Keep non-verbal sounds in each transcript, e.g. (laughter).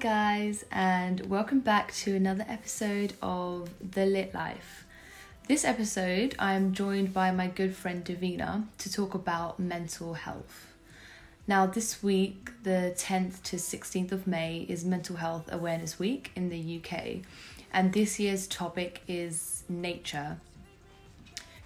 Guys, and welcome back to another episode of The Lit Life. This episode, I am joined by my good friend Davina to talk about mental health. Now, this week, the 10th to 16th of May, is Mental Health Awareness Week in the UK, and this year's topic is nature.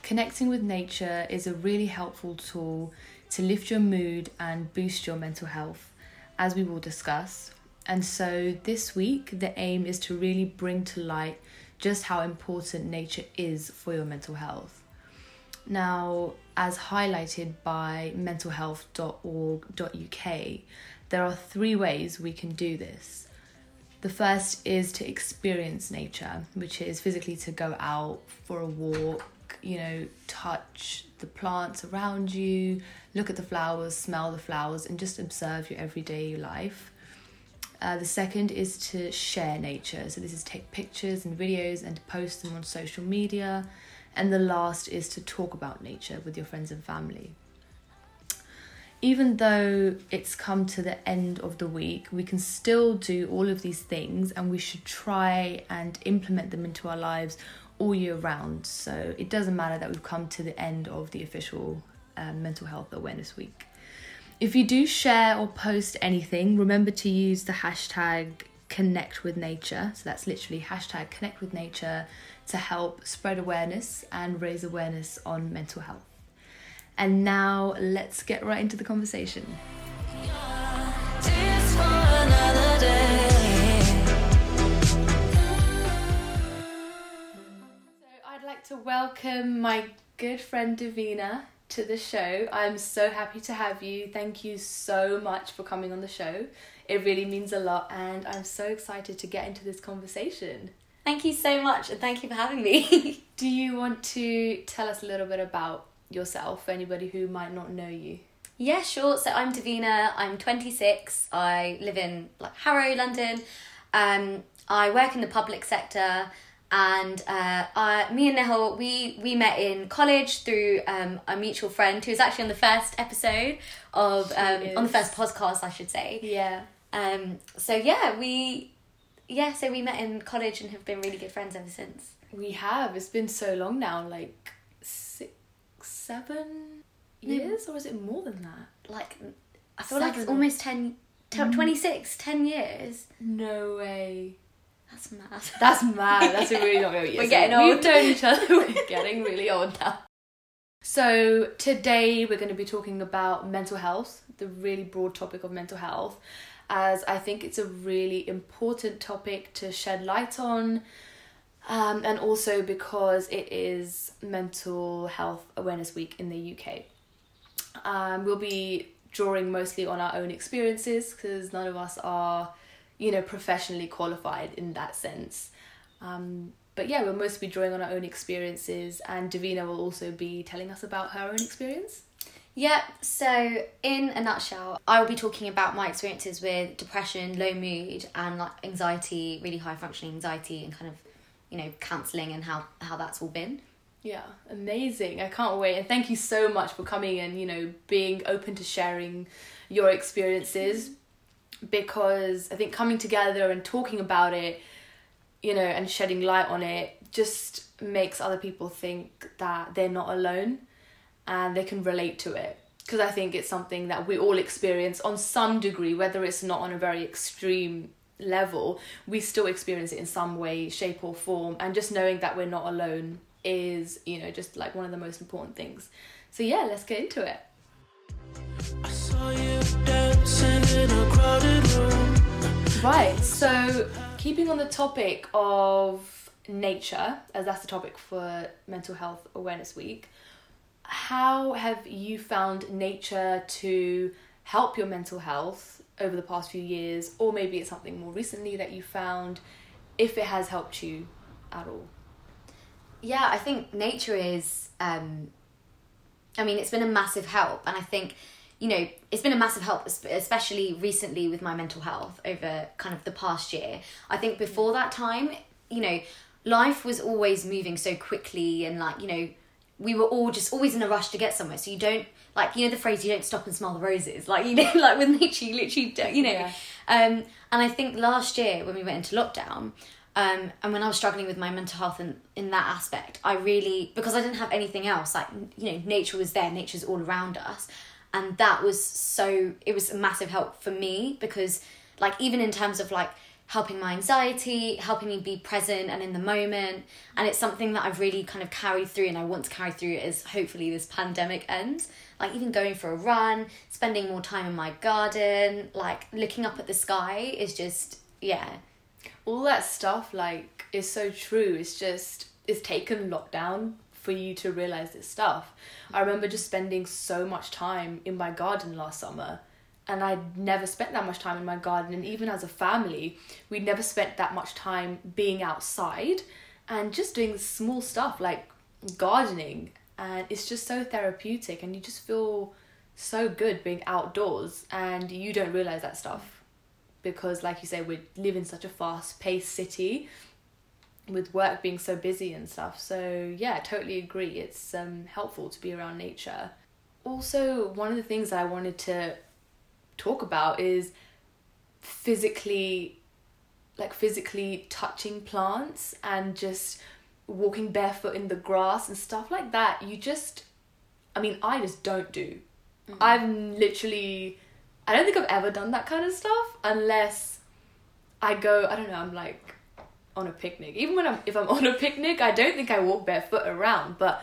Connecting with nature is a really helpful tool to lift your mood and boost your mental health, as we will discuss. And so, this week, the aim is to really bring to light just how important nature is for your mental health. Now, as highlighted by mentalhealth.org.uk, there are three ways we can do this. The first is to experience nature, which is physically to go out for a walk, you know, touch the plants around you, look at the flowers, smell the flowers, and just observe your everyday life. Uh, the second is to share nature. So, this is take pictures and videos and to post them on social media. And the last is to talk about nature with your friends and family. Even though it's come to the end of the week, we can still do all of these things and we should try and implement them into our lives all year round. So, it doesn't matter that we've come to the end of the official um, Mental Health Awareness Week. If you do share or post anything, remember to use the hashtag connect with nature. So that's literally hashtag connect with nature to help spread awareness and raise awareness on mental health. And now let's get right into the conversation. So I'd like to welcome my good friend Davina to the show. I'm so happy to have you. Thank you so much for coming on the show. It really means a lot, and I'm so excited to get into this conversation. Thank you so much, and thank you for having me. (laughs) Do you want to tell us a little bit about yourself for anybody who might not know you? yeah, sure. So I'm Davina. I'm 26. I live in like Harrow, London. Um, I work in the public sector, and uh, I, me and Nehal, we we met in college through um, a mutual friend who was actually on the first episode of um, on the first podcast, I should say. Yeah. Um, so yeah, we yeah, so we met in college and have been really good friends ever since. We have. It's been so long now, like six, seven years, or is it more than that? Like I feel like it's almost 10, t- 26, 10 years. No way. That's mad. (laughs) That's mad. That's a really long years. We're getting We've old. known each other. We're (laughs) getting really old now. So today we're going to be talking about mental health, the really broad topic of mental health, as I think it's a really important topic to shed light on, um, and also because it is Mental Health Awareness Week in the UK. Um, we'll be drawing mostly on our own experiences because none of us are, you know, professionally qualified in that sense. Um, but yeah, we'll mostly be drawing on our own experiences, and Davina will also be telling us about her own experience. Yeah, so in a nutshell, I will be talking about my experiences with depression, low mood, and like anxiety, really high functioning anxiety, and kind of, you know, counselling and how, how that's all been. Yeah, amazing. I can't wait. And thank you so much for coming and, you know, being open to sharing your experiences because I think coming together and talking about it, you know, and shedding light on it just makes other people think that they're not alone and they can relate to it. Because I think it's something that we all experience on some degree, whether it's not on a very extreme level, we still experience it in some way, shape, or form. And just knowing that we're not alone is, you know, just like one of the most important things. So, yeah, let's get into it. Right, so keeping on the topic of nature, as that's the topic for Mental Health Awareness Week, how have you found nature to help your mental health over the past few years, or maybe it's something more recently that you found, if it has helped you at all? Yeah, I think nature is. Um, I mean, it's been a massive help, and I think, you know, it's been a massive help, especially recently with my mental health over kind of the past year. I think before that time, you know, life was always moving so quickly, and like, you know, we were all just always in a rush to get somewhere. So you don't like you know the phrase you don't stop and smell the roses. (laughs) Like you know (laughs) like with nature you literally don't, you know. Yeah. Um, and I think last year when we went into lockdown, um, and when I was struggling with my mental health in, in that aspect, I really because I didn't have anything else. Like you know, nature was there, nature's all around us, and that was so. It was a massive help for me because, like, even in terms of like helping my anxiety, helping me be present and in the moment, and it's something that I've really kind of carried through, and I want to carry through as hopefully this pandemic ends. Like even going for a run, spending more time in my garden, like looking up at the sky is just yeah all that stuff like is so true. It's just it's taken lockdown for you to realize this stuff. I remember just spending so much time in my garden last summer and i'd never spent that much time in my garden. And even as a family we never spent that much time being outside and just doing small stuff like gardening. And it's just so therapeutic and you just feel so good being outdoors and you don't realize that stuff because like you say we live in such a fast paced city with work being so busy and stuff. So yeah totally agree. It's um, helpful to be around nature. Also one of the things i wanted to talk about is physically like physically touching plants and just walking barefoot in the grass and stuff like that. You just i mean i just don't do. I'm literally I don't think I've ever done that kind of stuff unless I go, I don't know, I'm like on a picnic. Even when I'm if I'm (laughs) on a picnic, I don't think I walk barefoot around, but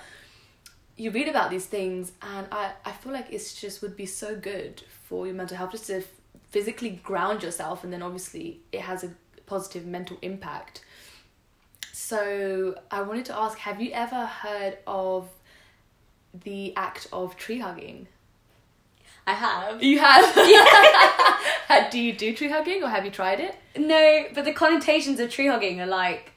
you read about these things and I, I feel like it's just would be so good for your mental health just to physically ground yourself and then obviously it has a positive mental impact. So I wanted to ask, have you ever heard of the act of tree hugging? I have. You have? (laughs) (laughs) do you do tree hugging or have you tried it? No, but the connotations of tree hugging are like,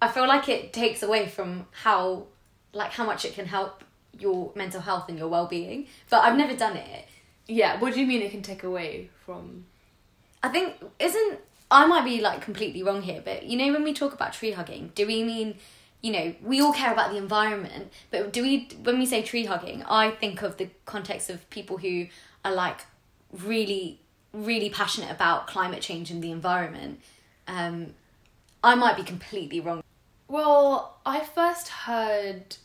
I feel like it takes away from how, like, how much it can help your mental health and your well being. But I've never done it. Yeah, what do you mean it can take away from. I think isn't I might be like completely wrong here, but you know when we talk about tree hugging, do we mean you know we all care about the environment, but do we when we say tree hugging, I think of the context of people who are like really really passionate about climate change and the environment. Um, I might be completely wrong. Well, I first heard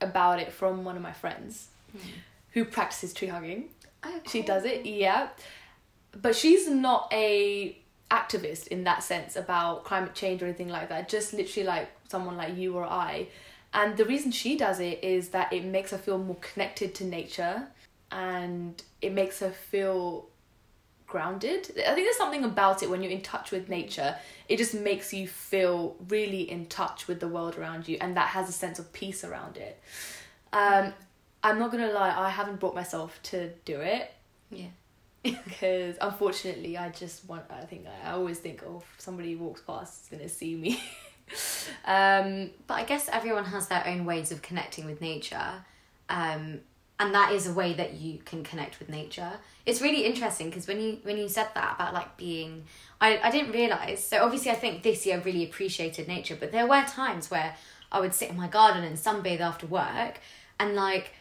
about it from one of my friends who practices tree hugging. Oh, She does it, yeah. But she's not a activist in that sense about climate change or anything like that. Just literally like someone like you or I. And the reason she does it is that it makes her feel more connected to nature and it makes her feel grounded. I think there's something about it when you're in touch with nature. It just makes you feel really in touch with the world around you and that has a sense of peace around it. Um, I'm not gonna lie, I haven't brought myself to do it Yeah. (laughs) because unfortunately I just want I think I always think oh if somebody walks past is gonna see me (laughs) um But I guess everyone has their own ways of connecting with nature. Um, and that is a way that you can connect with nature. It's really interesting because when you when you said that about like being I, I didn't realize. So obviously I think this year I really appreciated nature, but there were times where I would sit in my garden and sunbathe after work and like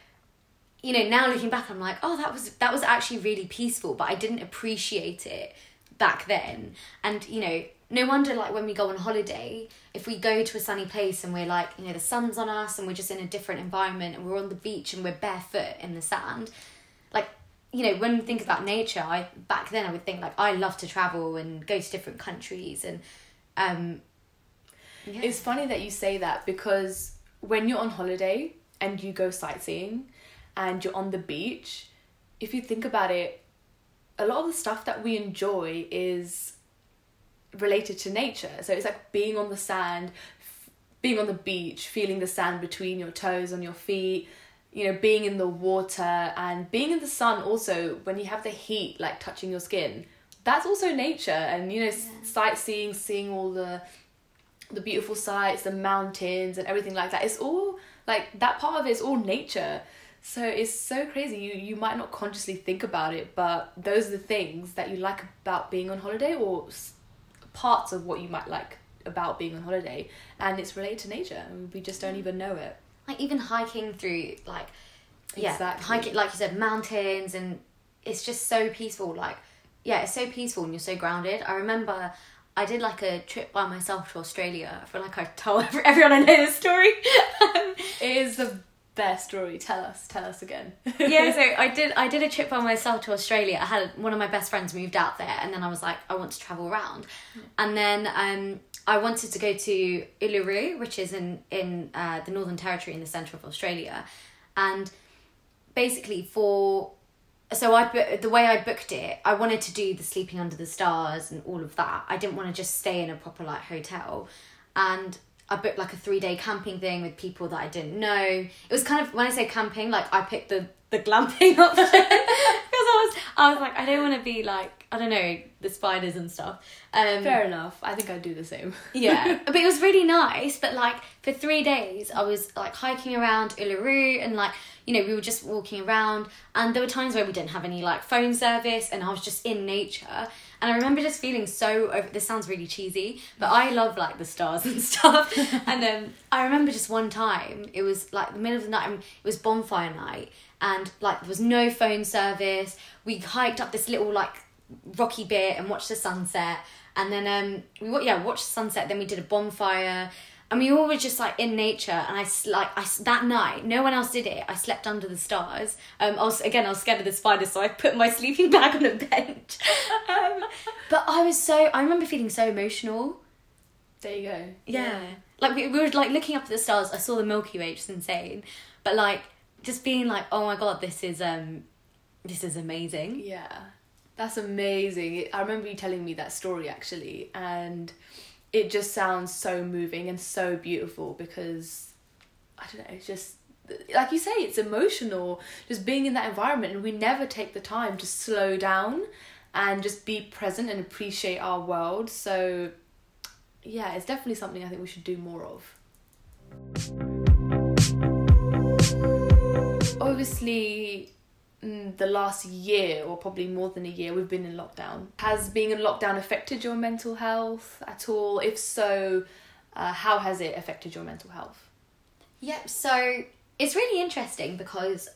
you know, now looking back I'm like, oh that was that was actually really peaceful, but I didn't appreciate it back then. And you know, no wonder like when we go on holiday, if we go to a sunny place and we're like, you know, the sun's on us and we're just in a different environment and we're on the beach and we're barefoot in the sand, like you know, when we think about nature, I back then I would think like I love to travel and go to different countries and um yeah. it's funny that you say that because when you're on holiday and you go sightseeing and you're on the beach if you think about it a lot of the stuff that we enjoy is related to nature. So it's like being on the sand f- being on the beach feeling the sand between your toes on your feet you know being in the water and being in the sun also when you have the heat like touching your skin. That's also nature and you know s sightseeing seeing all the the beautiful sights the mountains and everything like that. It's all like that part of it is all nature. So it's so crazy. You you might not consciously think about it but those are the things that you like about being on holiday or parts of what you might like about being on holiday and it's related to nature and we just don't mm. even know it. Like even hiking through like yeah Exactly. hiking like you said mountains and it's just so peaceful like yeah it's so peaceful and you're so grounded. I remember i did like a trip by myself to australia. I feel like i told (laughs) everyone i know this story. (laughs) It is the best story. Tell us. Tell us again. yeah so (laughs) i did i did a trip by myself to australia i had one of my best friends moved out there and then i was like i want to travel around and then um i wanted to go to uluru which is in in uh, the northern territory in the centre of australia and basically for so I the way I booked it, I wanted to do the sleeping under the stars and all of that. I didn't want to just stay in a proper like hotel, and I booked like a three day camping thing with people that I didn't know. It was kind of when I say camping, like I picked the the glamping (laughs) option because I was I was like I don't want to be like I don't know the spiders and stuff. Um, Fair enough. I think I'd do the same. (laughs) yeah, but it was really nice. But like for three days, I was like hiking around Uluru and like you know we were just walking around, and there were times where we didn't have any like phone service, and I was just in nature. And I remember just feeling so over. This sounds really cheesy, but I love like the stars (laughs) and stuff. (laughs) and then I remember just one time it was like the middle of the night. It was bonfire night, and like there was no phone service. We hiked up this little like rocky bit and watched the sunset and then um we yeah watched the sunset then we did a bonfire and we all were just like in nature and i like I, that night no one else did it I slept under the stars um I was again I was scared of the spiders so I put my sleeping bag on a bench (laughs) um, but I was so I remember feeling so emotional There you go. yeah. Like we, we were like looking up at the stars. I saw the Milky Way, just insane. But like just being like, oh my god, this is um, this is amazing. Yeah, that's amazing. I remember you telling me that story actually, and it just sounds so moving and so beautiful because I don't know, it's just like you say, it's emotional. Just being in that environment, and we never take the time to slow down and just be present and appreciate our world. So, yeah, it's definitely something I think we should do more of. Obviously, mm, the last year or probably more than a year we've been in lockdown has being in lockdown affected your mental health at all if so uh, how has it affected your mental health Yep. So it's really interesting because,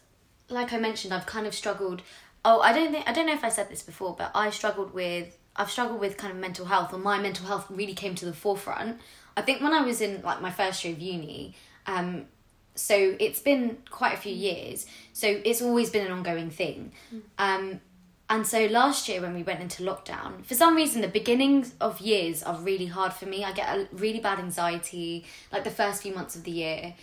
like I mentioned, I've kind of struggled. Oh, I don't think I don't know if I said this before, but I struggled with I've struggled with kind of mental health, and my mental health really came to the forefront. I think when I was in like my first year of uni, um, so it's been quite a few years. So it's always been an ongoing thing. Um, and so last year when we went into lockdown, for some reason the beginnings of years are really hard for me. I get a really bad anxiety like the first few months of the year.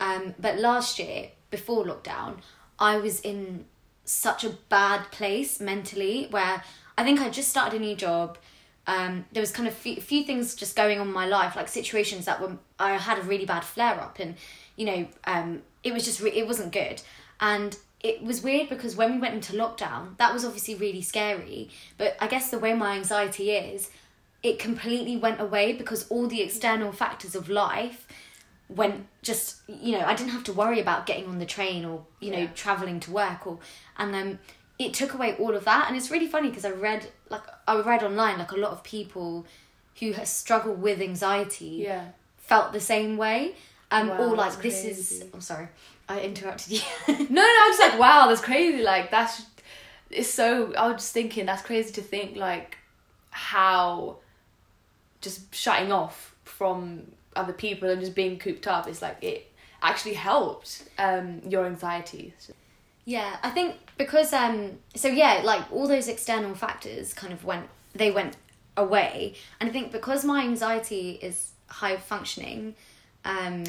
Um, but last year before lockdown, I was in such a bad place mentally where I think I just started a new job. Um, there was kind of few, few things just going on in my life, like situations that were I had a really bad flare up, and you know, um, it was just re- it wasn't good, and it was weird because when we went into lockdown, that was obviously really scary. But I guess the way my anxiety is, it completely went away because all the external factors of life went just you know I didn't have to worry about getting on the train or you know Yeah. traveling to work or and um it took away all of that and it's really funny because I read like I read online like a lot of people who struggle with anxiety yeah felt the same way um Wow, or like this is. I'm sorry I interrupted you (laughs) no no i'm just like wow that's crazy like that's it's so i was just thinking that's crazy to think like how just shutting off from other people and just being cooped up is like it actually helped um your anxiety Yeah, I think because um so yeah, like all those external factors kind of went they went away. And I think because my anxiety is high functioning, um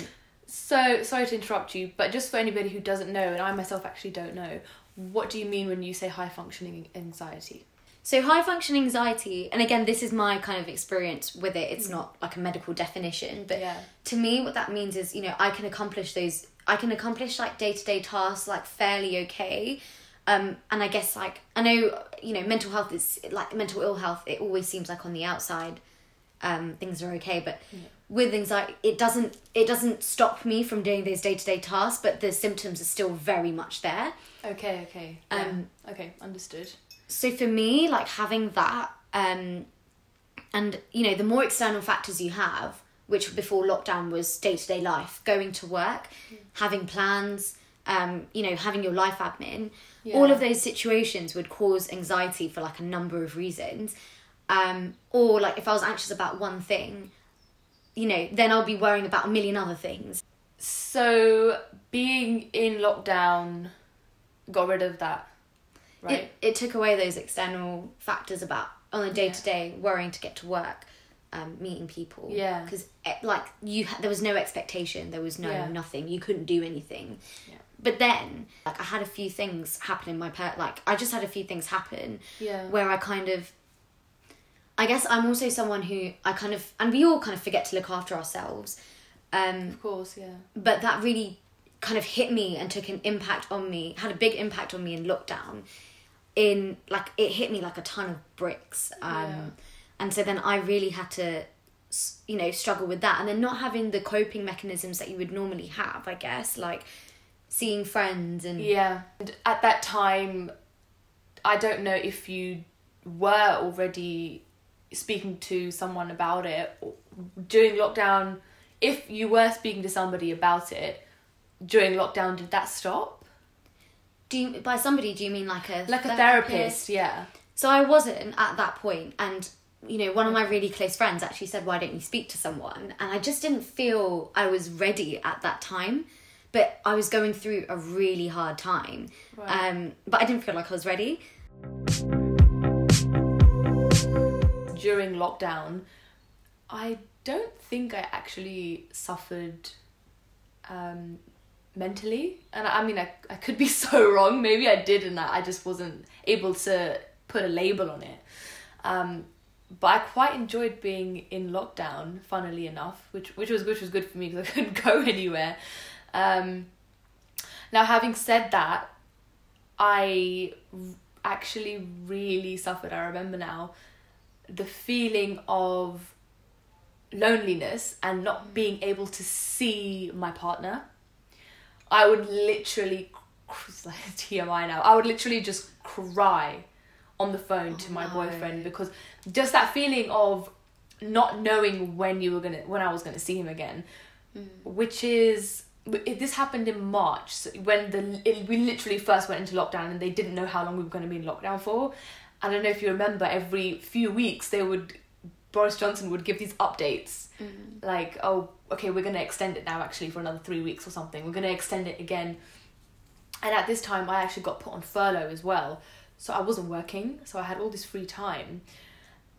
so sorry to interrupt you but just for anybody who doesn't know and i myself actually don't know what do you mean when you say high functioning anxiety so high functioning anxiety and again this is my kind of experience with it. It's not like a medical definition, but Yeah. to me what that means is, you know, I can accomplish those I can accomplish like day-to-day tasks like fairly okay. Um, and I guess like I know you know mental health is like mental ill health. It always seems like on the outside, um, things are okay, but with anxiety, it doesn't it doesn't stop me from doing those day to day tasks. But the symptoms are still very much there. okay okay Um, okay understood So for me, like having that, um, and you know, the more external factors you have, which before lockdown was day to day life, going to work, having plans, um, you know, having your life admin. All of those situations would cause anxiety for like a number of reasons. Um, or like if I was anxious about one thing, you know, then I'll be worrying about a million other things. So being in lockdown got rid of that, right? It, it took away those external factors about on a day to day worrying to get to work, um, meeting people. Yeah. Because like you, ha- there was no expectation. There was no Yeah. nothing. You couldn't do anything. Yeah. But then, like, I had a few things happen in my per like I just had a few things happen yeah. where I kind of. I guess I'm also someone who I kind of and we all kind of forget to look after ourselves. Um, of course, yeah. but that really kind of hit me and took an impact on me had a big impact on me in lockdown in like it hit me like a ton of bricks um Yeah. and so then i really had to you know struggle with that and then not having the coping mechanisms that you would normally have i guess like seeing friends and Yeah. And at that time, I don't know if you were already speaking to someone about it during lockdown. If you were speaking to somebody about it during lockdown, did that stop? Do you by somebody do you mean like a Like a therapist, yeah. So I wasn't at that point, and you know, one of my really close friends actually said, "Why don't you speak to someone?" And I just didn't feel I was ready at that time, but I was going through a really hard time. Right. Um, but I didn't feel like I was ready. during lockdown, I don't think I actually suffered um, mentally. And I, I mean, I, I could be (laughs) so wrong. Maybe I did, and I I just wasn't able to put a label on it. Um, but I quite enjoyed being in lockdown, funnily enough, which which was which was good for me because I (laughs) couldn't go anywhere. Um, now, having said that, I actually really suffered. I remember now the feeling of loneliness and not being able to see my partner. I would literally, (laughs) it's like TMI now, I would literally just cry on the phone to oh my boyfriend because just that feeling of not knowing when you were gonna, when I was gonna see him again, hmm. which is, this happened in March so when the it, we literally first went into lockdown and they didn't know how long we were going to be in lockdown for. I don't know if you remember, every few weeks they would Boris Johnson would give these updates. Hmm. Like, oh, okay, we're going to extend it now actually for another three weeks or something. We're going to extend it again. And at this time, I actually got put on furlough as well. So I wasn't working, so I had all this free time.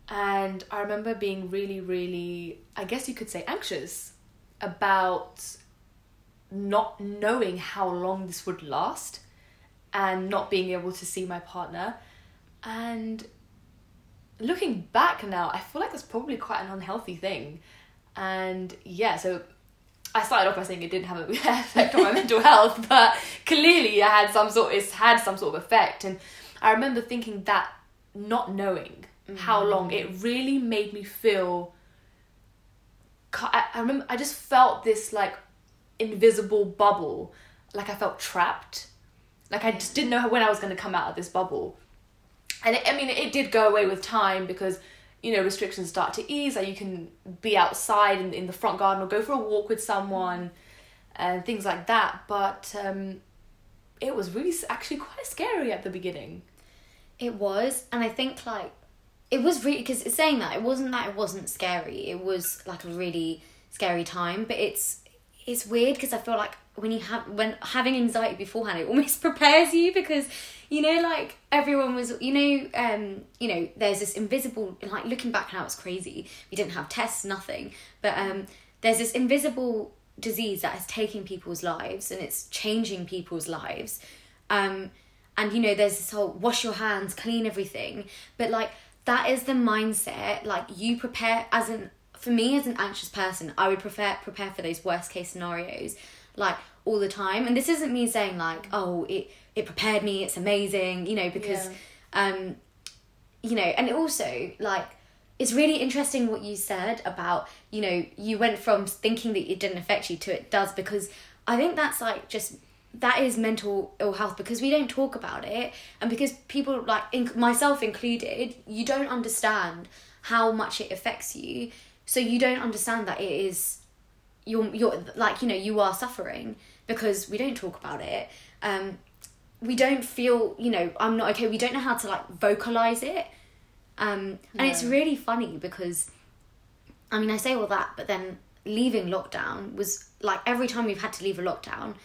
And I remember being really, really, I guess you could say, anxious about not knowing how long this would last and not being able to see my partner. And looking back now, I feel like that's probably quite an unhealthy thing. And yeah, so I started off by saying it didn't have an (laughs) effect on my mental health, but clearly it had some sort it's had some sort of effect. And I remember thinking that not knowing how mm. long it really made me feel I, I remember I just felt this like invisible bubble like I felt trapped. Like I just didn't know when I was going to come out of this bubble. And it, I mean it did go away with time because you know restrictions start to ease like you can be outside in, in the front garden or go for a walk with someone and things like that but um it was really actually quite scary at the beginning It was, and I think like it was really because saying that it wasn't that it wasn't scary. It was like a really scary time, but it's it's weird because I feel like when you have when having anxiety beforehand, it almost (laughs) prepares you because you know like everyone was you know um you know there's this invisible like looking back now it's crazy. We didn't have tests nothing. But um there's this invisible disease that is taking people's lives and it's changing people's lives. Um and you know there's this whole wash your hands clean everything. But like that is the mindset like you prepare as an for me as an anxious person i would prepare prepare for those worst case scenarios like all the time. And this isn't me saying like oh it it prepared me it's amazing you know because um you know and also like it's really interesting what you said about you know you went from thinking that it didn't affect you to it does because i think that's like just that is mental ill health because we don't talk about it and because people like in, myself included you don't understand how much it affects you so you don't understand that it is you're you're like you know you are suffering because we don't talk about it. Um we don't feel you know i'm not okay we don't know how to like vocalize it. Um and it's really funny because i mean i say all that but then leaving lockdown was like every time we've had to leave a lockdown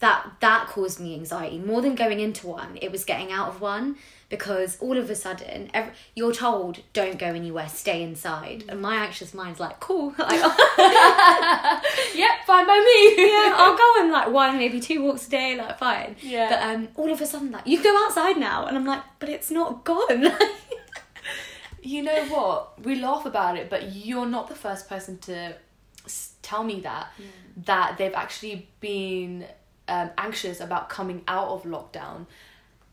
that that caused me anxiety more than going into one it was getting out of one because all of a sudden every, you're told don't go anywhere stay inside and my anxious mind's like cool (laughs) (laughs) Yep, fine by me. (laughs) yeah i'll go on like one maybe two walks a day like fine Yeah. but um all of a sudden like you go outside now and i'm like but it's not gone You know what? We laugh about it, but you're not the first person to tell me that that they've actually been um, anxious about coming out of lockdown,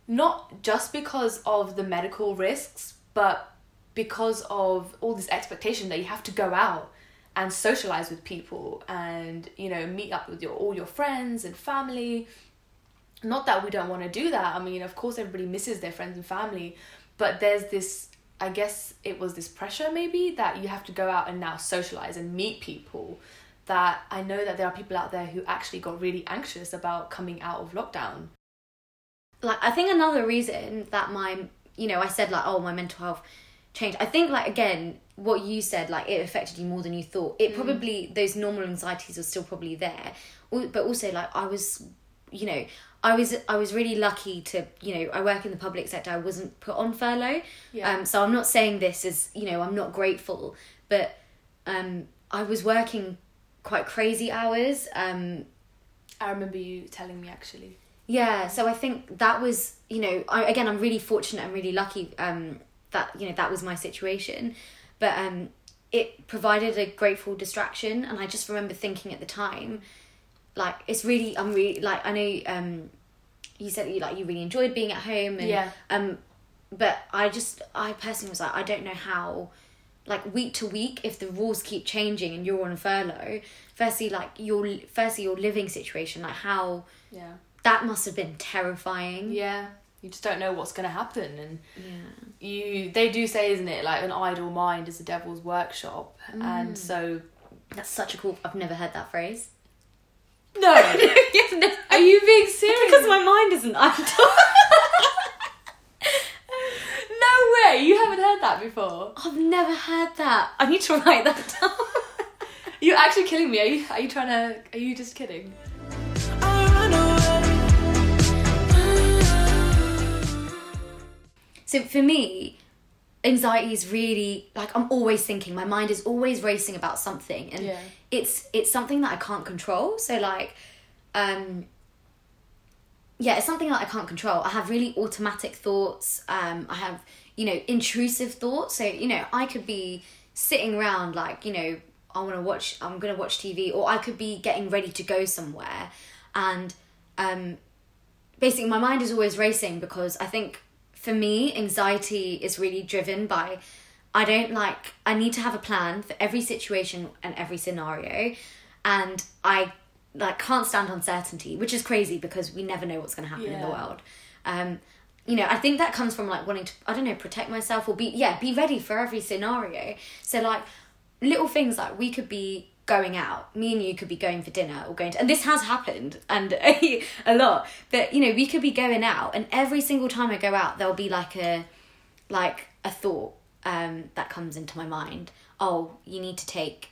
not just because of the medical risks, but because of all this expectation that you have to go out and socialize with people and you know meet up with your all your friends and family. Not that we don't want to do that. I mean of course everybody misses their friends and family but there's this i guess it was this pressure maybe that you have to go out and now socialize and meet people that i know that there are people out there who actually got really anxious about coming out of lockdown. Like I think another reason that my you know I said like oh my mental health changed. I think like again what you said like it affected you more than you thought. It probably those normal anxieties are still probably there. But also like I was you know I was I was really lucky to you know I work in the public sector. I wasn't put on furlough. Yeah. um so I'm not saying this as you know I'm not grateful but um I was working quite crazy hours um i remember you telling me actually yeah, so I think that was, you know, I, again, I'm really fortunate and really lucky um, that, you know, that was my situation. But um, it provided a grateful distraction. And I just remember thinking at the time, like, it's really, I'm really, like, I know um, you said that you, like, you really enjoyed being at home. And, Yeah. Um, but I just, I personally was like, I don't know how, like, week to week, if the rules keep changing and you're on furlough, firstly, like, your, firstly, your living situation, like, how, yeah that must have been terrifying. yeah you just don't know what's going to happen and Yeah. you they do say isn't it like an idle mind is the devil's workshop mm. and so That's such a cool. I've never heard that phrase. no (laughs) are you being serious Because my mind isn't idle. (laughs) no way you haven't heard that before I've never heard that. I need to write that down. (laughs) you're actually killing me are you are you trying to are you just kidding I run away. so for me, anxiety is really like I'm always thinking. My mind is always racing about something, and Yeah. it's it's something that I can't control. So like, um, yeah, it's something that I can't control. I have really automatic thoughts. Um, I have, you know, intrusive thoughts. So, you know, I could be sitting around like, you know, I want to watch, I'm going to watch TV, or I could be getting ready to go somewhere. And um, basically, my mind is always racing because I think for me, anxiety is really driven by I don't like, I need to have a plan for every situation and every scenario. And I like can't stand uncertainty, which is crazy because we never know what's going to happen in the world. Um, you know, I think that comes from like wanting to, I don't know, protect myself or be, yeah, be ready for every scenario. So like little things like we could be going out, me and you could be going for dinner or going to, and this has happened and (laughs) a lot, but you know, we could be going out and every single time I go out, there'll be like a, like a thought um, that comes into my mind. Oh, you need to take,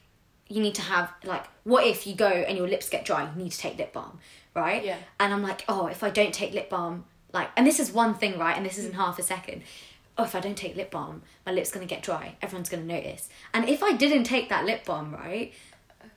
you need to have like, what if you go and your lips get dry? You need to take lip balm, right? Yeah. And I'm like, oh, if I don't take lip balm, like, and this is one thing, right? And this is in mm. half a second. Oh, if I don't take lip balm, my lip's gonna get dry. Everyone's gonna notice. And if I didn't take that lip balm, right,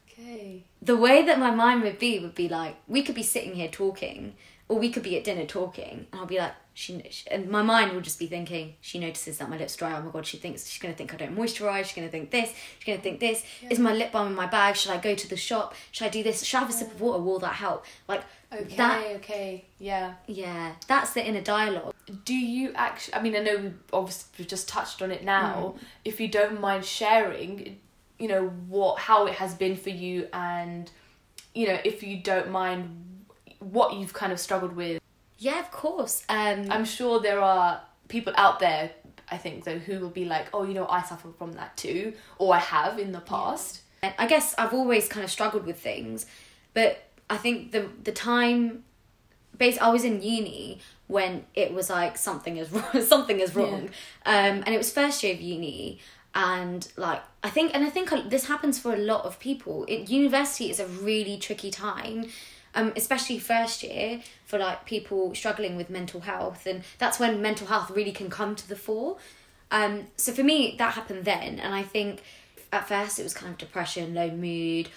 okay. the way that my mind would be would be like we could be sitting here talking or we could be at dinner talking and i'll be like she, and my mind will just be thinking she notices that my lips dry oh my god she thinks she's going to think i don't moisturize she's going to think this she's going to think this. Is my lip balm in my bag? Should i go to the shop? Should i do this? Should i have a sip of water? Will that help? Like okay that okay yeah. Yeah that's the inner dialogue. Do you actually i mean i know we obviously we've just touched on it now. If you don't mind sharing you know what how it has been for you and you know if you don't mind what you've kind of struggled with. Yeah of course um i'm sure there are people out there I think though who will be like, oh, you know, I suffer from that too, or I have in the past. And I guess I've always kind of struggled with things, but I think the the time, basically, I was in uni when it was like something is wrong, (laughs) something is wrong, um, and it was first year of uni, and like I think, and I think this happens for a lot of people. It, university is a really tricky time. Um, especially first year for like people struggling with mental health and that's when mental health really can come to the fore um, so for me that happened then and i think at first it was kind of depression, low mood.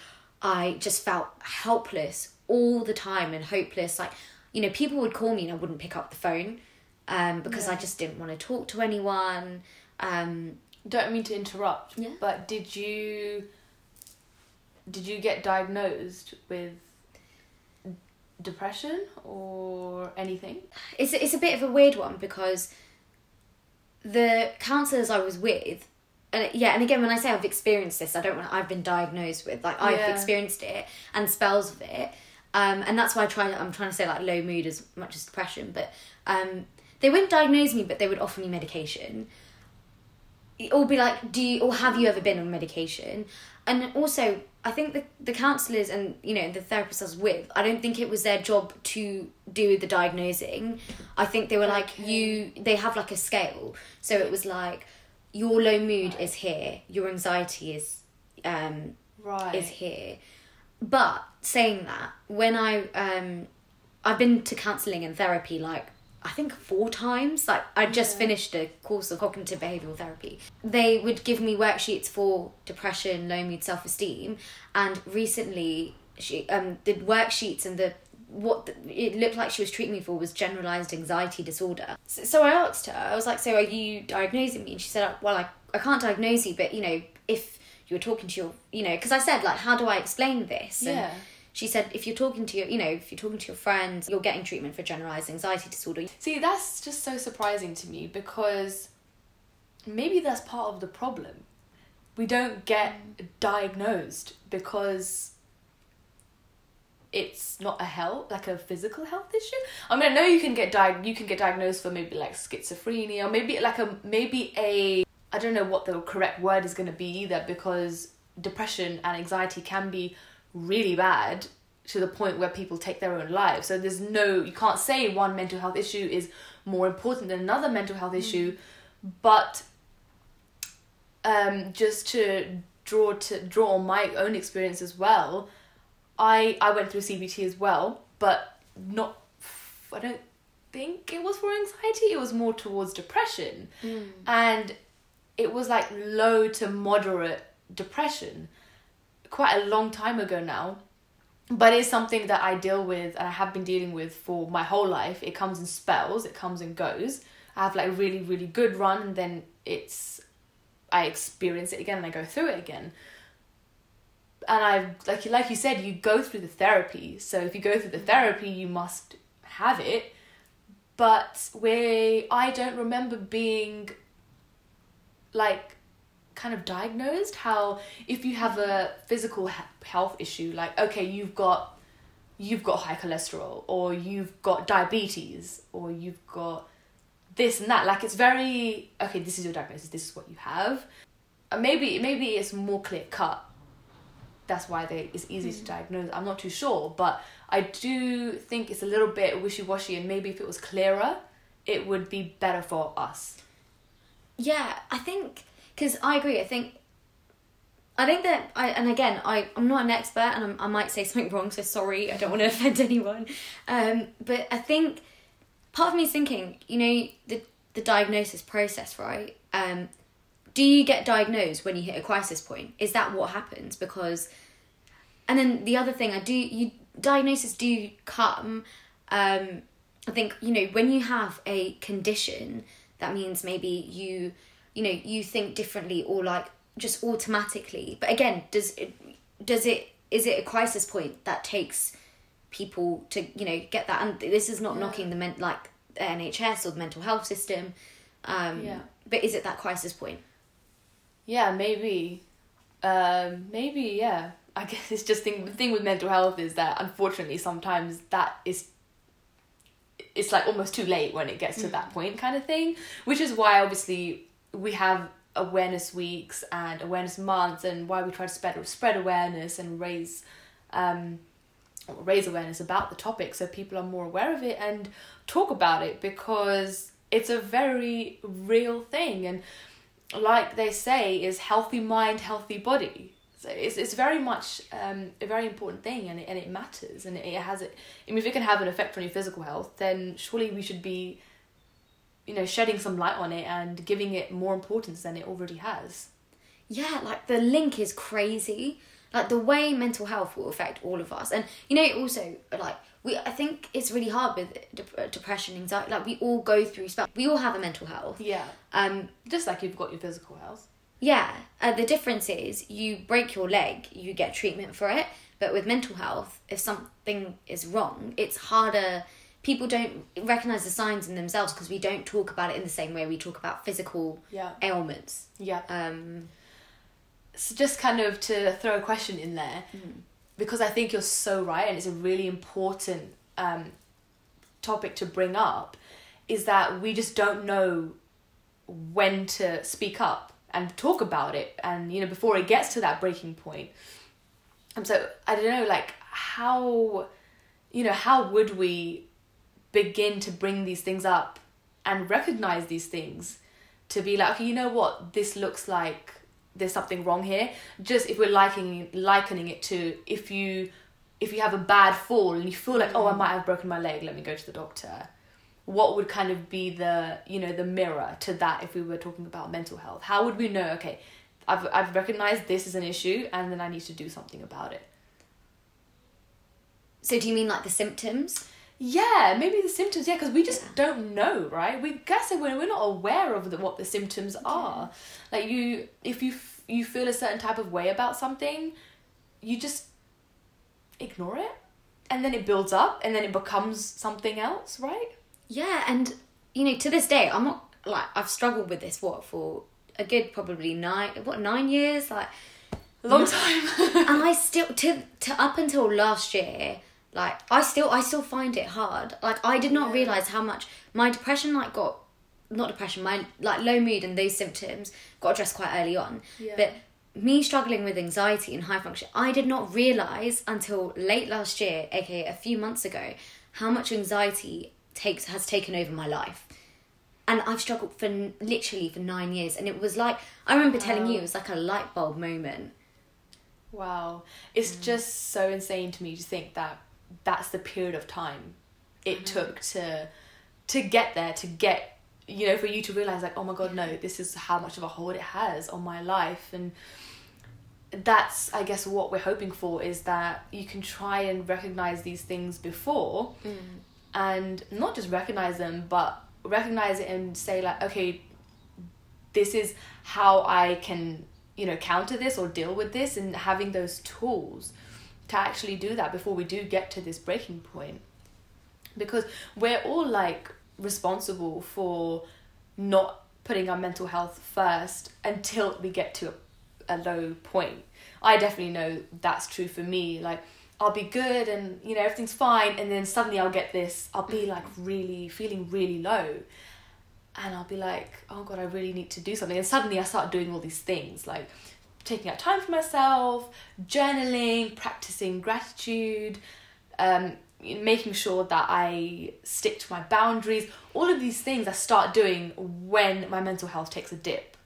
I just felt helpless all the time and hopeless. Like, you know, people would call me and I wouldn't pick up the phone um, because I just didn't want to talk to anyone. Um, Don't mean to interrupt, Yeah. but did you did you get diagnosed with depression or anything? it's, it's a bit of a weird one because the counsellors I was with, and yeah, and again, when I say I've experienced this, I don't want I've been diagnosed with like I've Yeah. experienced it and spells of it, um, and that's why I try. I'm trying to say like low mood as much as depression, but um, they wouldn't diagnose me, but they would offer me medication. Or be like, do you or have you ever been on medication? And also, I think the the counsellors and you know the therapists I was with, I don't think it was their job to do the diagnosing. I think they were like you. They have like a scale, so it was like your low mood is here, your anxiety is um Right. is here. But saying that, when I um I've been to counselling and therapy like I think four times. Like I just finished a course of cognitive behavioural therapy. They would give me worksheets for depression, low mood, self esteem, and recently she um the worksheets and the what it looked like she was treating me for was generalized anxiety disorder. So, so I asked her, I was like, "So are you diagnosing me?" And she said, uh, "Well, I I can't diagnose you, but you know, if you were talking to your, you know, because I said like, how do I explain this?" And Yeah. she said, if you're talking to your, you know, if you're talking to your friends, you're getting treatment for generalized anxiety disorder. See, that's just so surprising to me because maybe that's part of the problem. We don't get diagnosed because it's not a health like a physical health issue. I mean, I know you can get diag- you can get diagnosed for maybe like schizophrenia or maybe like a maybe a I don't know what the correct word is going to be either because depression and anxiety can be really bad to the point where people take their own lives. So there's no you can't say one mental health issue is more important than another mental health issue, but um just to draw to draw on my own experience as well, I I went through CBT as well, but not I don't think it was for anxiety, it was more towards depression. Hmm. And it was like low to moderate depression quite a long time ago now but it's something that I deal with and I have been dealing with for my whole life. It comes in spells, it comes and goes. I have like a really, really good run and then it's I experience it again and I go through it again. And I like like you said, you go through the therapy. So if you go through the mm-hmm. therapy you must have it. But where I don't remember being like kind of diagnosed how if you have a physical health issue like okay you've got you've got high cholesterol or you've got diabetes or you've got this and that like it's very okay this is your diagnosis this is what you have and maybe maybe it's more clear cut that's why they it's easy to diagnose i'm not too sure but i do think it's a little bit wishy-washy and maybe if it was clearer it would be better for us Yeah, I think because I agree. I think I think that I and again I I'm not an expert and I'm, I might say something wrong. So sorry, I don't want to (laughs) offend anyone. Um, but I think part of me is thinking, you know, the the diagnosis process, right? Um, do you get diagnosed when you hit a crisis point? Is that what happens? Because and then the other thing I do you diagnosis do come um I think you know when you have a condition that means maybe you you know you think differently or like just automatically but again does it does it is it a crisis point that takes people to you know get that and this is not knocking the men like the NHS or the mental health system um Yeah. but is it that crisis point Yeah, maybe. Um, maybe, yeah. I (laughs) guess it's just thing the thing with mental health is that unfortunately sometimes that is it's like almost too late when it gets to that point kind of thing which is why obviously we have awareness weeks and awareness months and why we try to spread spread awareness and raise um raise awareness about the topic so people are more aware of it and talk about it because it's a very real thing and like they say is healthy mind healthy body. So it's, it's very much um, a very important thing and it, and it matters and it, has it I mean if it can have an effect on your physical health then surely we should be you know shedding some light on it and giving it more importance than it already has. Yeah, like the link is crazy. Like the way mental health will affect all of us, and you know, also like we, I think it's really hard with de- depression, anxiety. Like we all go through stuff. We all have a mental health. yeah Um, just like you've got your physical health yeah. Uh, the difference is you break your leg, you get treatment for it. But with mental health, if something is wrong, it's harder. People don't recognize the signs in themselves because we don't talk about it in the same way we talk about physical yeah ailments. yeah Um, so just kind of to throw a question in there because I think you're so right and it's a really important um, topic to bring up is that we just don't know when to speak up and talk about it and you know before it gets to that breaking point. and so I don't know like how you know how would we begin to bring these things up and recognize these things to be like okay you know what this looks like there's something wrong here. Just if we're likening likening it to if you if you have a bad fall and you feel like oh i might have broken my leg let me go to the doctor. What would kind of be the you know the mirror to that if we were talking about mental health? How would we know okay i've, I've recognized this is an issue and then i need to do something about it? So do you mean like the symptoms? Yeah maybe the symptoms yeah because we just Yeah. don't know right? We guess when we're not aware of the, what the symptoms are. Like you if you f- you feel a certain type of way about something you just ignore it. And then it builds up and then it becomes something else right? Yeah, and you know, to this day, I'm not like I've struggled with this what for a good probably nine what nine years? Like, A long time. (laughs) And I (laughs) still to to up until last year. Like I still I still find it hard. Like I did not realize how much my depression like got not depression my like low mood and those symptoms got addressed quite early on. Yeah. But me struggling with anxiety and high function, I did not realize until late last year, aka a few months ago, how much anxiety takes has taken over my life. And I've struggled for literally for nine years, and it was like I remember telling you it was like a light bulb moment. Wow. It's mm. just so insane to me to think that that's the period of time it mm-hmm. took to to get there, to get you know, for you to realize like, oh my god, no, this is how much of a hold it has on my life. And that's I guess what we're hoping for is that you can try and recognize these things before mm. and not just recognize them but recognize it and say like okay this is how I can, you know, counter this or deal with this and having those tools to actually do that before we do get to this breaking point. Because we're all like responsible for not putting our mental health first until we get to a, a low point. I definitely know that's true for me. Like I'll be good and you know everything's fine and then suddenly I'll get this I'll be like mm-hmm. really feeling really low and I'll be like, oh god, I really need to do something. And suddenly I start doing all these things like taking out time for myself, journaling, practicing gratitude, um, making sure that I stick to my boundaries. All of these things I start doing when my mental health takes a dip.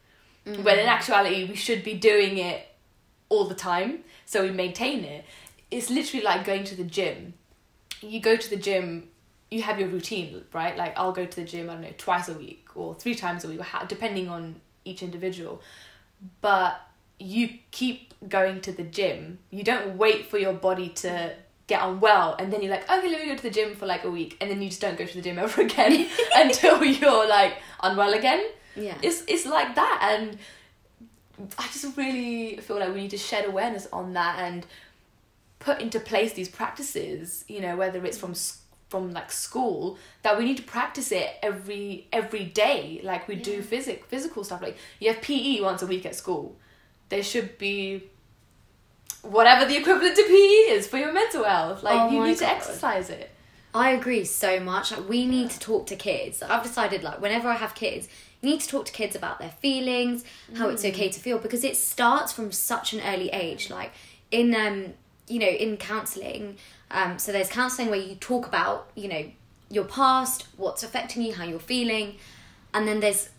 When in actuality, we should be doing it all the time so we maintain it. It's literally like going to the gym. You go to the gym you have your routine, right? Like I'll go to the gym, I don't know, twice a week or three times a week, depending on each individual. But you keep going to the gym. You don't wait for your body to get unwell and then you're like, okay, let me go to the gym for like a week, and then you just don't go to the gym (laughs) ever again (laughs) until you're like unwell again. Yeah. It's it's like that, and I just really feel like we need to shed awareness on that and put into place these practices. You know, whether it's from from like school that we need to practice it every every day, like we do physic physical stuff. Like you have PE once a week at school. There should be whatever the equivalent to PE is for your mental health. Like Oh you need to exercise it. I agree so much. Like we need to talk to kids. I've decided like whenever I have kids, you need to talk to kids about their feelings, how it's okay to feel because it starts from such an early age. Like in um you know in counselling, um so there's counselling where you talk about you know your past, what's affecting you, how you're feeling, and then there's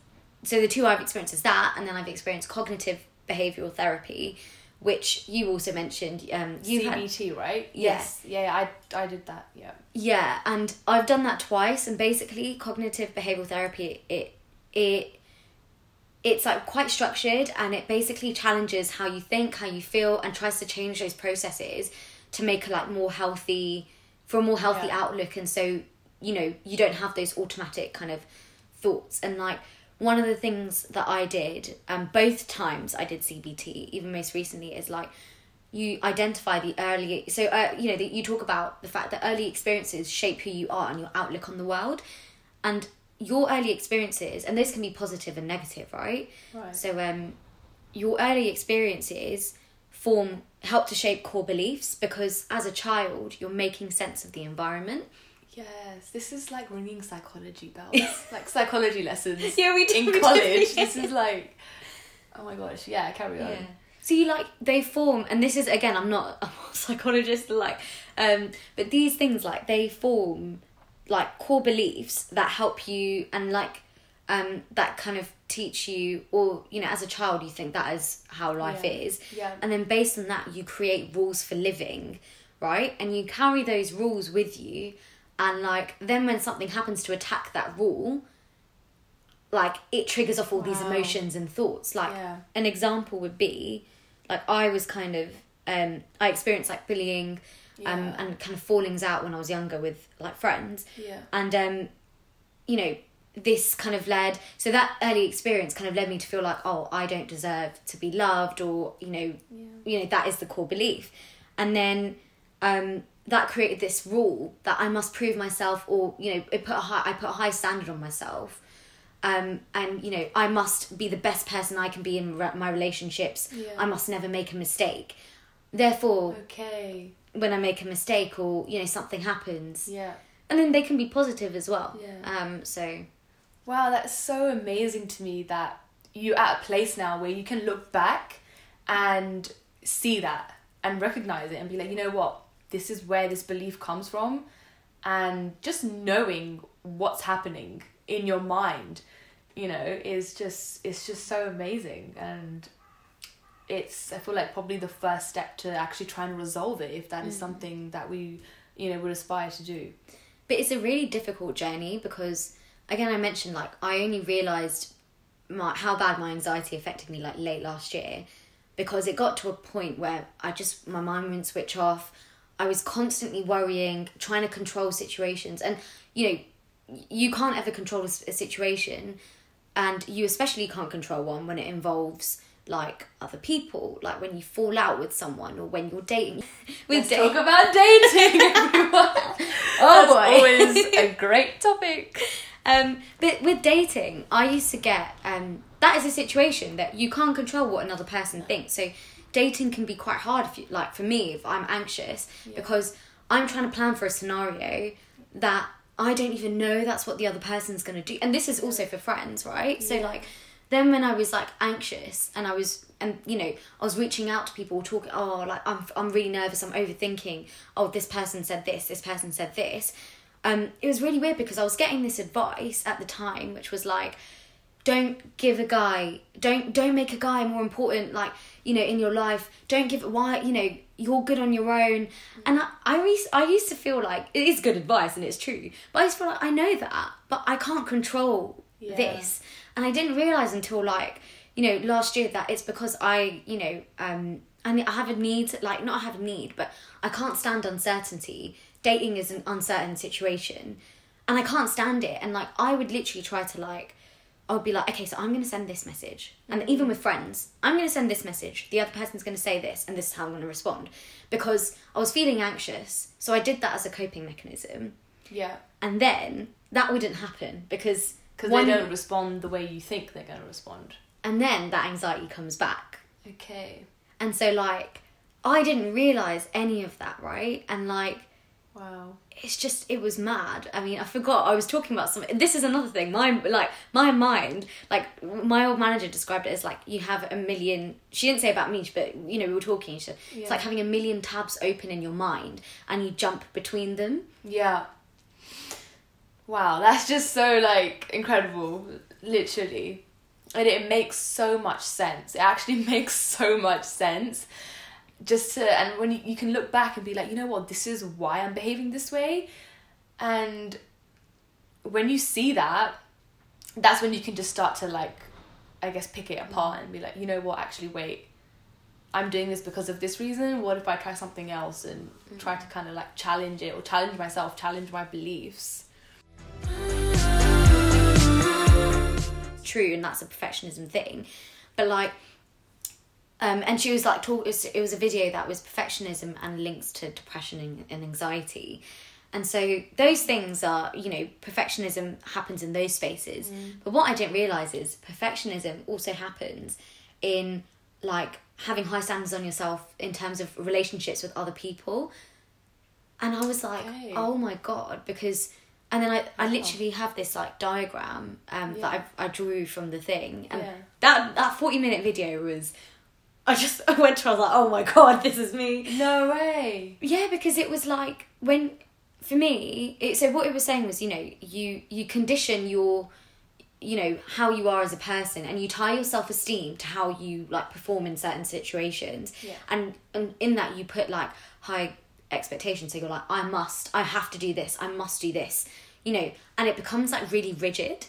so the two I've experienced is that, and then I've experienced cognitive behavioural therapy, which you also mentioned. Um, you had CBT, right? Yeah. Yes. Yeah, yeah, I I did that. Yeah. Yeah, and I've done that twice, and basically, cognitive behavioral therapy it it it's like quite structured, and it basically challenges how you think, how you feel, and tries to change those processes to make a like more healthy for a more healthy Yeah. outlook, and so you know you don't have those automatic kind of thoughts and like one of the things that I did, um, both times I did CBT, even most recently, is like you identify the early so uh, you know that you talk about the fact that early experiences shape who you are and your outlook on the world. And your early experiences and those can be positive and negative right? Right. so um your early experiences form help to shape core beliefs because as a child you're making sense of the environment Yes, this is like ringing psychology bells, (laughs) like psychology lessons. (laughs) Yeah, we do, in college. yeah. This is (laughs) like, oh my gosh, yeah. Carry on. Yeah. So you like they form, and this is again, I'm not I'm not a psychologist, like, um, but these things like they form like core beliefs that help you and like um that kind of teach you or you know as a child you think that is how life Yeah. is Yeah. and then based on that you create rules for living right and you carry those rules with you and like then when something happens to attack that rule like it triggers off all these emotions and thoughts. Like Yeah. an example would be like i was kind of um i experienced like bullying um and kind of fallings out when i was younger with like friends. Yeah. and um you know this kind of led so that early experience kind of led me to feel like oh i don't deserve to be loved or you know you know that is the core belief. And then um that created this rule that i must prove myself or you know it put a high i put a high standard on myself um and you know i must be the best person i can be in re- my relationships Yeah. i must never make a mistake therefore Okay. when i make a mistake or you know something happens Yeah. and then they can be positive as well Yeah. um so Wow, that's so amazing to me that you're at a place now where you can look back and see that and recognize it and be like, you know what, this is where this belief comes from. And just knowing what's happening in your mind, you know, is just, it's just so amazing. And it's, I feel like probably the first step to actually try and resolve it if that is mm. something that we, you know, would aspire to do. but it's a really difficult journey because again i mentioned like i only realized my how bad my anxiety affected me like late last year because it got to a point where i just my mind wouldn't switch off i was constantly worrying trying to control situations and you know you can't ever control a, situation and you especially can't control one when it involves like other people like when you fall out with someone or when you're dating (laughs) with Let's talk about dating, (laughs) everyone. Oh, That's boy. always a (laughs) great topic. Um, but with dating, I used to get um, that is a situation that you can't control what another person thinks. So dating can be quite hard if you like for me if I'm anxious because I'm trying to plan for a scenario that I don't even know that's what the other person's going to do. And this is also for friends, right? So like then when I was like anxious and I was and you know I was reaching out to people talking oh like I'm I'm really nervous I'm overthinking oh this person said this this person said this um it was really weird because I was getting this advice at the time which was like don't give a guy don't don't make a guy more important like you know in your life. Don't give it. why you know you're good on your own. And I I, re- I used to feel like it is good advice and it's true but I just feel like I know that but I can't control Yeah. this. And I didn't realize until like you know last year that it's because I you know um and I have a need like not I have a need but I can't stand uncertainty. Dating is an uncertain situation. And I can't stand it. And like I would literally try to like I would be like okay so I'm going to send this message. And mm. even with friends I'm going to send this message. The other person's going to say this and this is how I'm going to respond. Because I was feeling anxious so I did that as a coping mechanism. Yeah. and then that wouldn't happen because Because they don't respond the way you think they're going to respond. and then that anxiety comes back. Okay. and so like i didn't realize any of that right? And like Wow. it's just it was mad i mean i forgot i was talking about something this is another thing my like my mind like my old manager described it as like you have a million she didn't say about me but you know we were talking she said, Yeah. it's like having a million tabs open in your mind and you jump between them Yeah. Wow, that's just so like incredible, literally. And it makes so much sense. It actually (laughs) makes so much sense. Just to and when you, you can look back and be like, you know what, this is why I'm behaving this way. And when you see that, that's when you can just start to like I guess pick it apart and be like, you know what, actually wait. I'm doing this because of this reason. What if I try something else and mm. try to kind of like challenge it or challenge myself, challenge my beliefs? true and that's a perfectionism thing but like um and she was like talk it was, it was a video that was perfectionism and links to depression and, and anxiety and so those things are you know perfectionism happens in those spaces but what i didn't realize is perfectionism also happens in like having high standards on yourself in terms of relationships with other people and i was like Okay. oh my god because and then I, I literally have this like diagram um, Yeah. that I, I drew from the thing and Yeah. that that 40 minute video was I just I went to I was like oh my god this is me No way. yeah because it was like when for me it, so what it was saying was you know you you condition your you know how you are as a person and you tie your self-esteem to how you like perform in certain situations Yeah. and and in that you put like high expectations so you're like i must i have to do this i must do this you know and it becomes like really rigid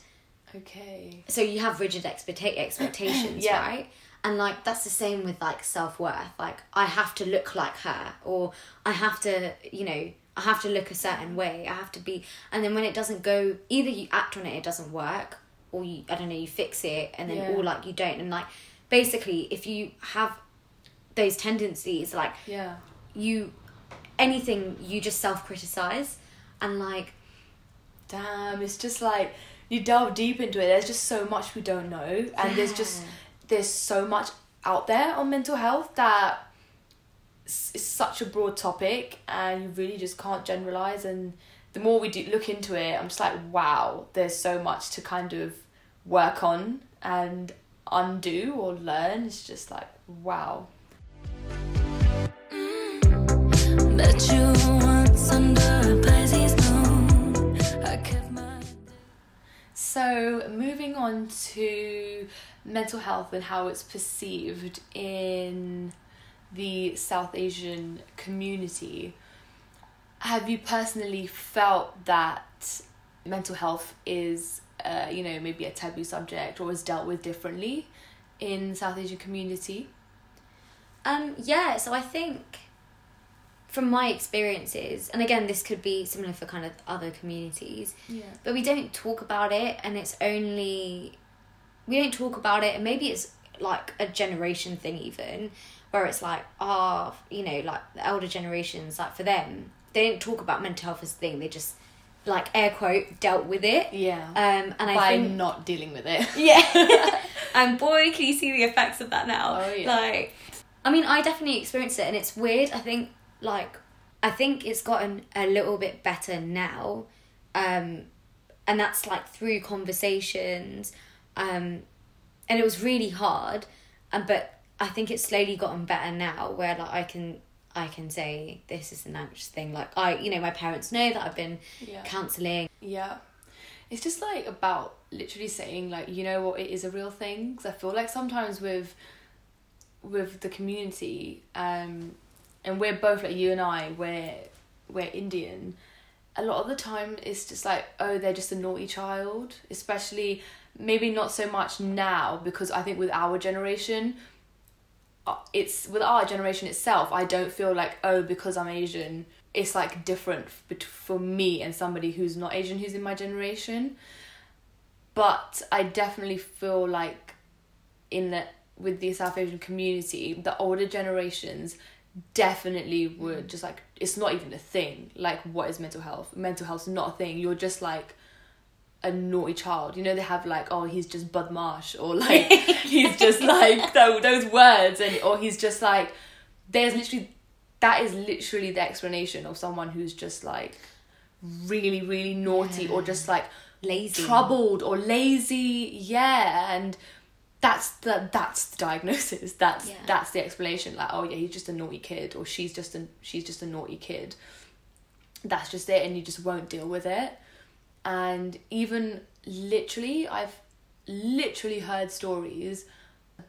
Okay. so you have rigid expecta- expectations (coughs) Yeah. right and like that's the same with like self-worth like i have to look like her or i have to you know i have to look a certain way i have to be and then when it doesn't go either you act on it it doesn't work or you i don't know you fix it and then Yeah. or like you don't and like basically if you have those tendencies like Yeah. you anything you just self-criticize and like Damn, it's just like you delve deep into it. There's just so much we don't know, and there's just Yeah. There's so much out there on mental health that it's such a broad topic, and you really just can't generalize. And the more we do look into it, I'm just like, wow, there's so much to kind of work on and undo or learn. It's just like, wow. Mm. Met you once under a Pisces moon. I kept my. So, moving on to mental health and how it's perceived in the South Asian community, have you personally felt that mental health is, uh, you know, maybe a taboo subject or is dealt with differently in the South Asian community? Um, yeah, so I think from my experiences, and again, this could be similar for kind of other communities, Yeah. but we don't talk about it, and it's only we don't talk about it, and maybe it's like a generation thing, even where it's like, ah, you know, like the elder generations, like for them, they didn't talk about mental health as a thing, they just like air quote dealt with it. Yeah. Um, and I By think not dealing with it. (laughs) yeah. (laughs) and boy, can you see the effects of that now. Oh, yeah. Like, I mean, I definitely experienced it, and it's weird. I think, like, I think it's gotten a little bit better now, um, and that's like through conversations, um, and it was really hard, um, but I think it's slowly gotten better now, where like I can. I can say this is an anxious thing. Like I, you know, my parents know that I've been Yeah. counselling. Yeah. It's just like about literally saying like you know what it is a real thing because I feel like sometimes with with the community um and we're both like you and I we're we're Indian a lot of the time it's just like oh they're just a naughty child especially maybe not so much now because I think with our generation uh, it's with our generation itself i don't feel like oh because i'm asian it's like different for me and somebody who's not asian who's in my generation. But i definitely feel like in the with the south asian community the older generations definitely would just like it's not even a thing like what is mental health? Mental health's not a thing. You're just like a naughty child. You know, they have like, oh, he's just badmaash, or like, (laughs) he's just like (laughs) tho- those words, and or he's just like, there's literally that is literally the explanation of someone who's just like really really naughty or just like Lazy. troubled or lazy yeah and that's the that's the diagnosis (laughs) that's Yeah. that's the explanation like oh yeah he's just a naughty kid or she's just a she's just a naughty kid that's just it and you just won't deal with it and even literally i've literally heard stories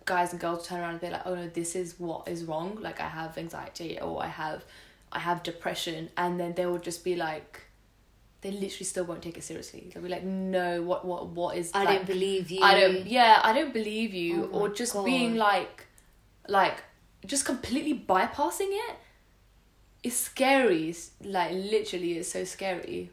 guys and girls turn around and be like oh no this is what is wrong like i have anxiety or i have i have depression and then they will just be like they literally still won't take it seriously they'll be like no what what what is I like, don't believe you. I don't yeah, I don't believe you Oh or just God. being like like just completely bypassing it. it is scary. It's, Like literally it's so scary.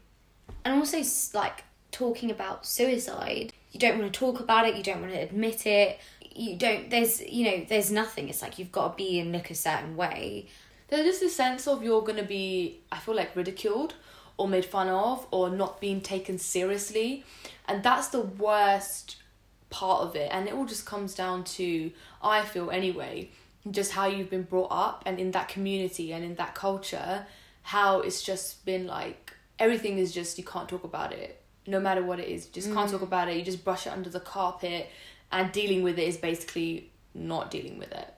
And also like talking about suicide you don't want to talk about it you don't want to admit it you don't there's you know there's nothing it's like you've got to be and look a certain way There's just a sense of you're gonna be I feel like ridiculed or made fun of or not being taken seriously. And that's the worst part of it. And it all just comes down to I feel anyway, just how you've been brought up and in that community and in that culture, how it's just been like everything is just you can't talk about it. No matter what it is, you just can't talk about it. You just brush it under the carpet and dealing with it is basically not dealing with it.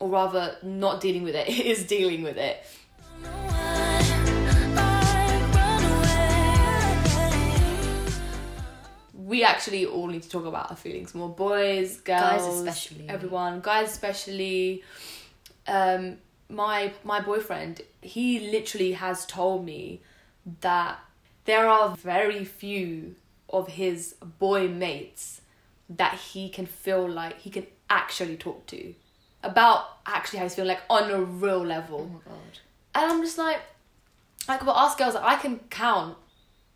Or rather not dealing with it (laughs) is dealing with it. we actually all need to talk about our feelings more. Boys, girls, especially. everyone, guys especially. Um, my my boyfriend, he literally has told me that there are very few of his boy mates that he can feel like he can actually talk to about actually how he's feeling like on a real level. oh my god And I'm just like, like for us girls, I can count.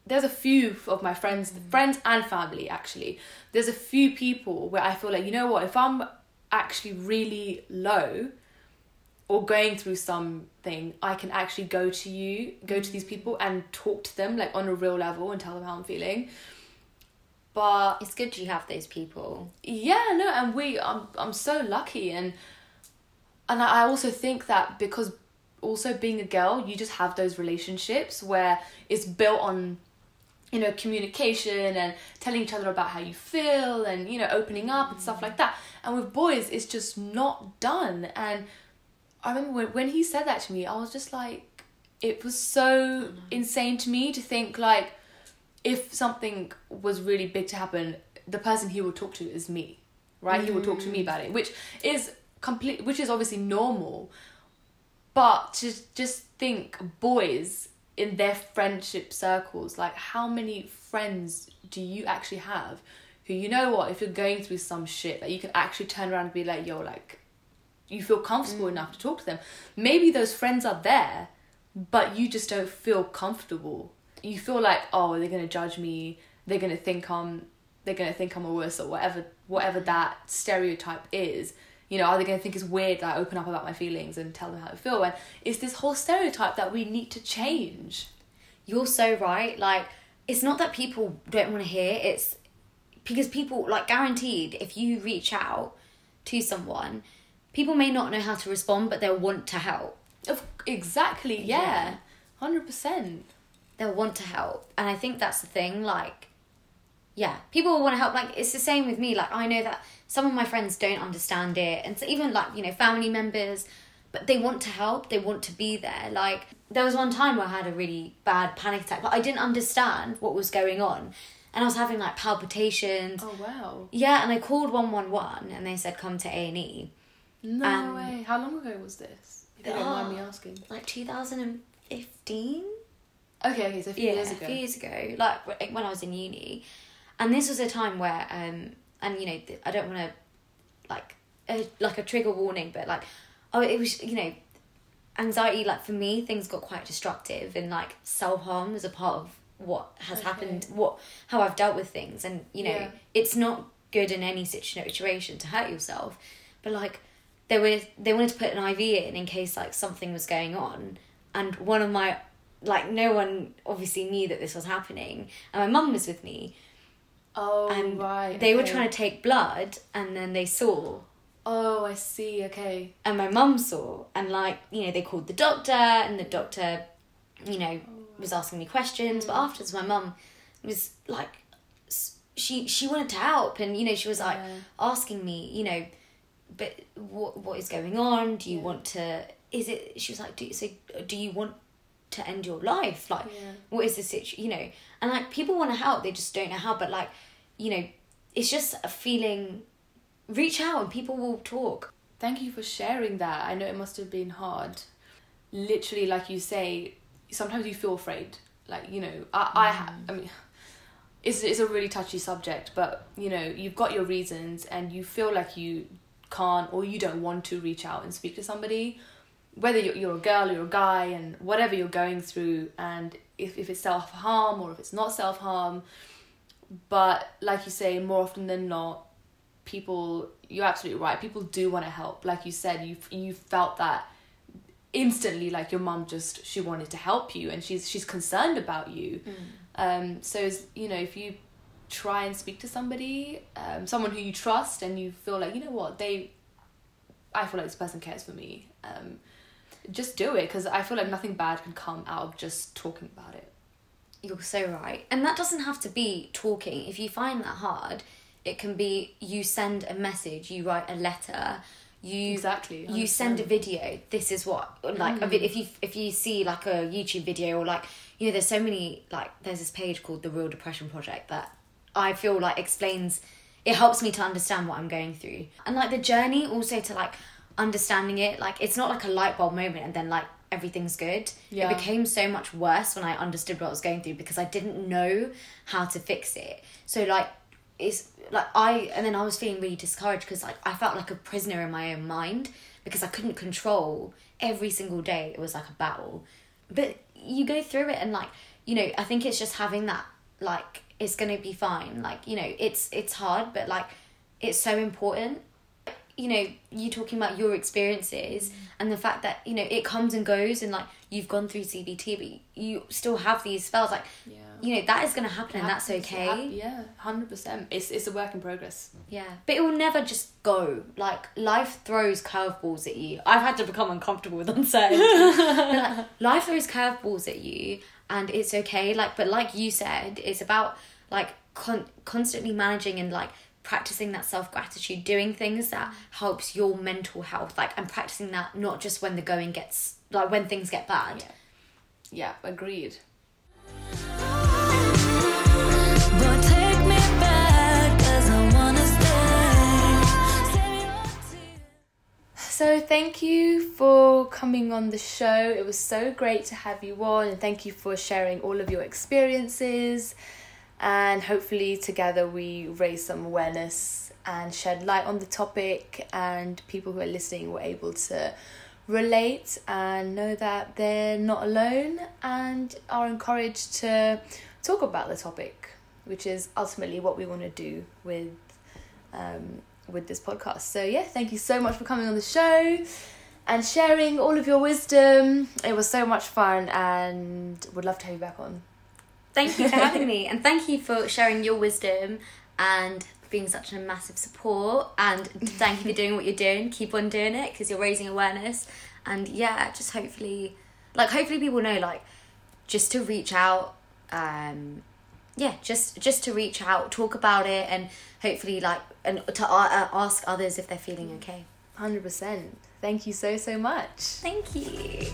There's a few of my friends, mm. friends and family actually. There's a few people where I feel like, you know what, if I'm actually really low or going through something, I can actually go to you, go to these people and talk to them like on a real level and tell them how I'm feeling. But it's good you have those people. Yeah no and we i'm i'm so lucky and and i also think that because also being a girl you just have those relationships where it's built on you know communication and telling each other about how you feel and you know opening up and stuff mm. like that. And with boys it's just not done. And i remember when, when he said that to me i was just like it was so insane to me to think like if something was really big to happen, the person he would talk to is me, right? He would talk to me mm. about it, which is complete, which is obviously normal. But to just think, boys in their friendship circles, like how many friends do you actually have who you know what if you're going through some shit that you can actually turn around and be like, yo, like you feel comfortable mm. enough to talk to them. Maybe those friends are there, but you just don't feel comfortable. You feel like, oh, they're gonna judge me. They're gonna think I'm. They're gonna think I'm a worse or whatever. Whatever mm. that stereotype is. You know, are they gonna think it's weird that I open up about my feelings and tell them how I feel? And it's this whole stereotype that we need to change. you're so right like it's not that people don't want to hear it's because people like guaranteed if you reach out to someone people may not know how to respond but they'll want to help. Of exactly, yeah, Yeah. hundred percent. they'll want to help. And i think that's the thing like yeah people will want to help. Like it's the same with me. Like i know that some of my friends don't understand it. And so even like you know family members but they want to help. They want to be there. Like there was one time where i had a really bad panic attack but i didn't understand what was going on. And i was having like palpitations. Oh wow, yeah and i called 111 and they said come to a&e no Um, way. How long ago was this? If you don't mind me Ah. asking. like 2015 Okay, okay, so a few yeah, years ago. a few years ago, like when I was in uni, and this was a time where, um, and you know, I don't want to, like, a, like a trigger warning, but like, oh, it was you know, anxiety. Like for me, things got quite destructive, and like self harm was a part of what has Okay. happened, what how I've dealt with things, and you know, Yeah. it's not good in any situation to hurt yourself, but like. They were they wanted to put an IV in in case like something was going on, and one of my like no one obviously knew that this was happening and my mum was with me Oh and right. they were trying to take blood and then they saw Oh, I see. Okay. and my mum saw and like you know they called the doctor and the doctor you know was oh. asking me questions but hmm. afterwards my mum was like she she wanted to help and you know she was like Yeah. asking me you know but what what is going on do you want to is it she was like do so do you want to end your life like Yeah. what is the situation you know and like people want to help they just don't know how but like you know it's just a feeling reach out and people will talk Thank you for sharing that. I know it must have been hard. Literally, like you say, sometimes you feel afraid. Like you know, I I, ha- mm. I mean, it's it's a really touchy subject, but you know, you've got your reasons, and you feel like you can't or you don't want to reach out and speak to somebody, whether you're you're a girl or you're a guy, and whatever you're going through, and if if it's self harm or if it's not self harm, but like you say, more often than not, people you're absolutely right people do want to help. Like you said you you felt that instantly like your mum just she wanted to help you and she's she's concerned about you. Um so it's, you know if you try and speak to somebody um someone who you trust and you feel like you know what they i feel like this person cares for me um just do it because i feel like nothing bad can come out of just talking about it You're so right. And that doesn't have to be talking. If you find that hard, it can be you send a message, you write a letter, you Exactly, you send a video. This is what like a vid- if you if you see like a YouTube video or like you know there's so many like there's this page called the Real Depression Project that I feel like explains it helps me to understand what I'm going through. And like the journey also to like understanding it like it's not like a light bulb moment and then like everything's good. Yeah. It became so much worse when I understood what I was going through because I didn't know how to fix it. So like it's like I and then I was feeling really discouraged because like I felt like a prisoner in my own mind because I couldn't control every single day. It was like a battle. But you go through it and like you know I think it's just having that like it's gonna be fine. Like you know it's it's hard but like it's so important. You know you talking about your experiences mm. and the fact that you know it comes and goes and like you've gone through CBT but you still have these spells like Yeah. you know that is going to happen and that's Happens, it okay. yeah 100% it's it's a work in progress. Yeah. But it will never just go. Like life throws curveballs at you. I've had to become uncomfortable with (laughs) uncertainty. Like, (laughs) life throws curveballs at you and it's okay. Like but like you said it's about like con- constantly managing and like practicing that self-gratitude doing things that helps your mental health like and practicing that not just when the going gets like when things get bad yeah agreed But take me back 'cause I wanna stay. Say me what to you. So, thank you for coming on the show. It was so great to have you on, and thank you for sharing all of your experiences. And hopefully, together, we raise some awareness and shed light on the topic, and people who are listening were able to relate and know that they're not alone and are encouraged to talk about the topic, which is ultimately what we want to do with um, with this podcast. So yeah, thank you so much for coming on the show and sharing all of your wisdom. It was so much fun, and would love to have you back on. Thank you for having me, (laughs) and thank you for sharing your wisdom and being such a massive support. And thank you for doing what you're doing. Keep on doing it because you're raising awareness. And yeah, just hopefully, like hopefully people know, like just to reach out. Um, yeah, just just to reach out, talk about it, and hopefully like and to uh, ask others if they're feeling okay. Hundred percent. Thank you so so much. Thank you.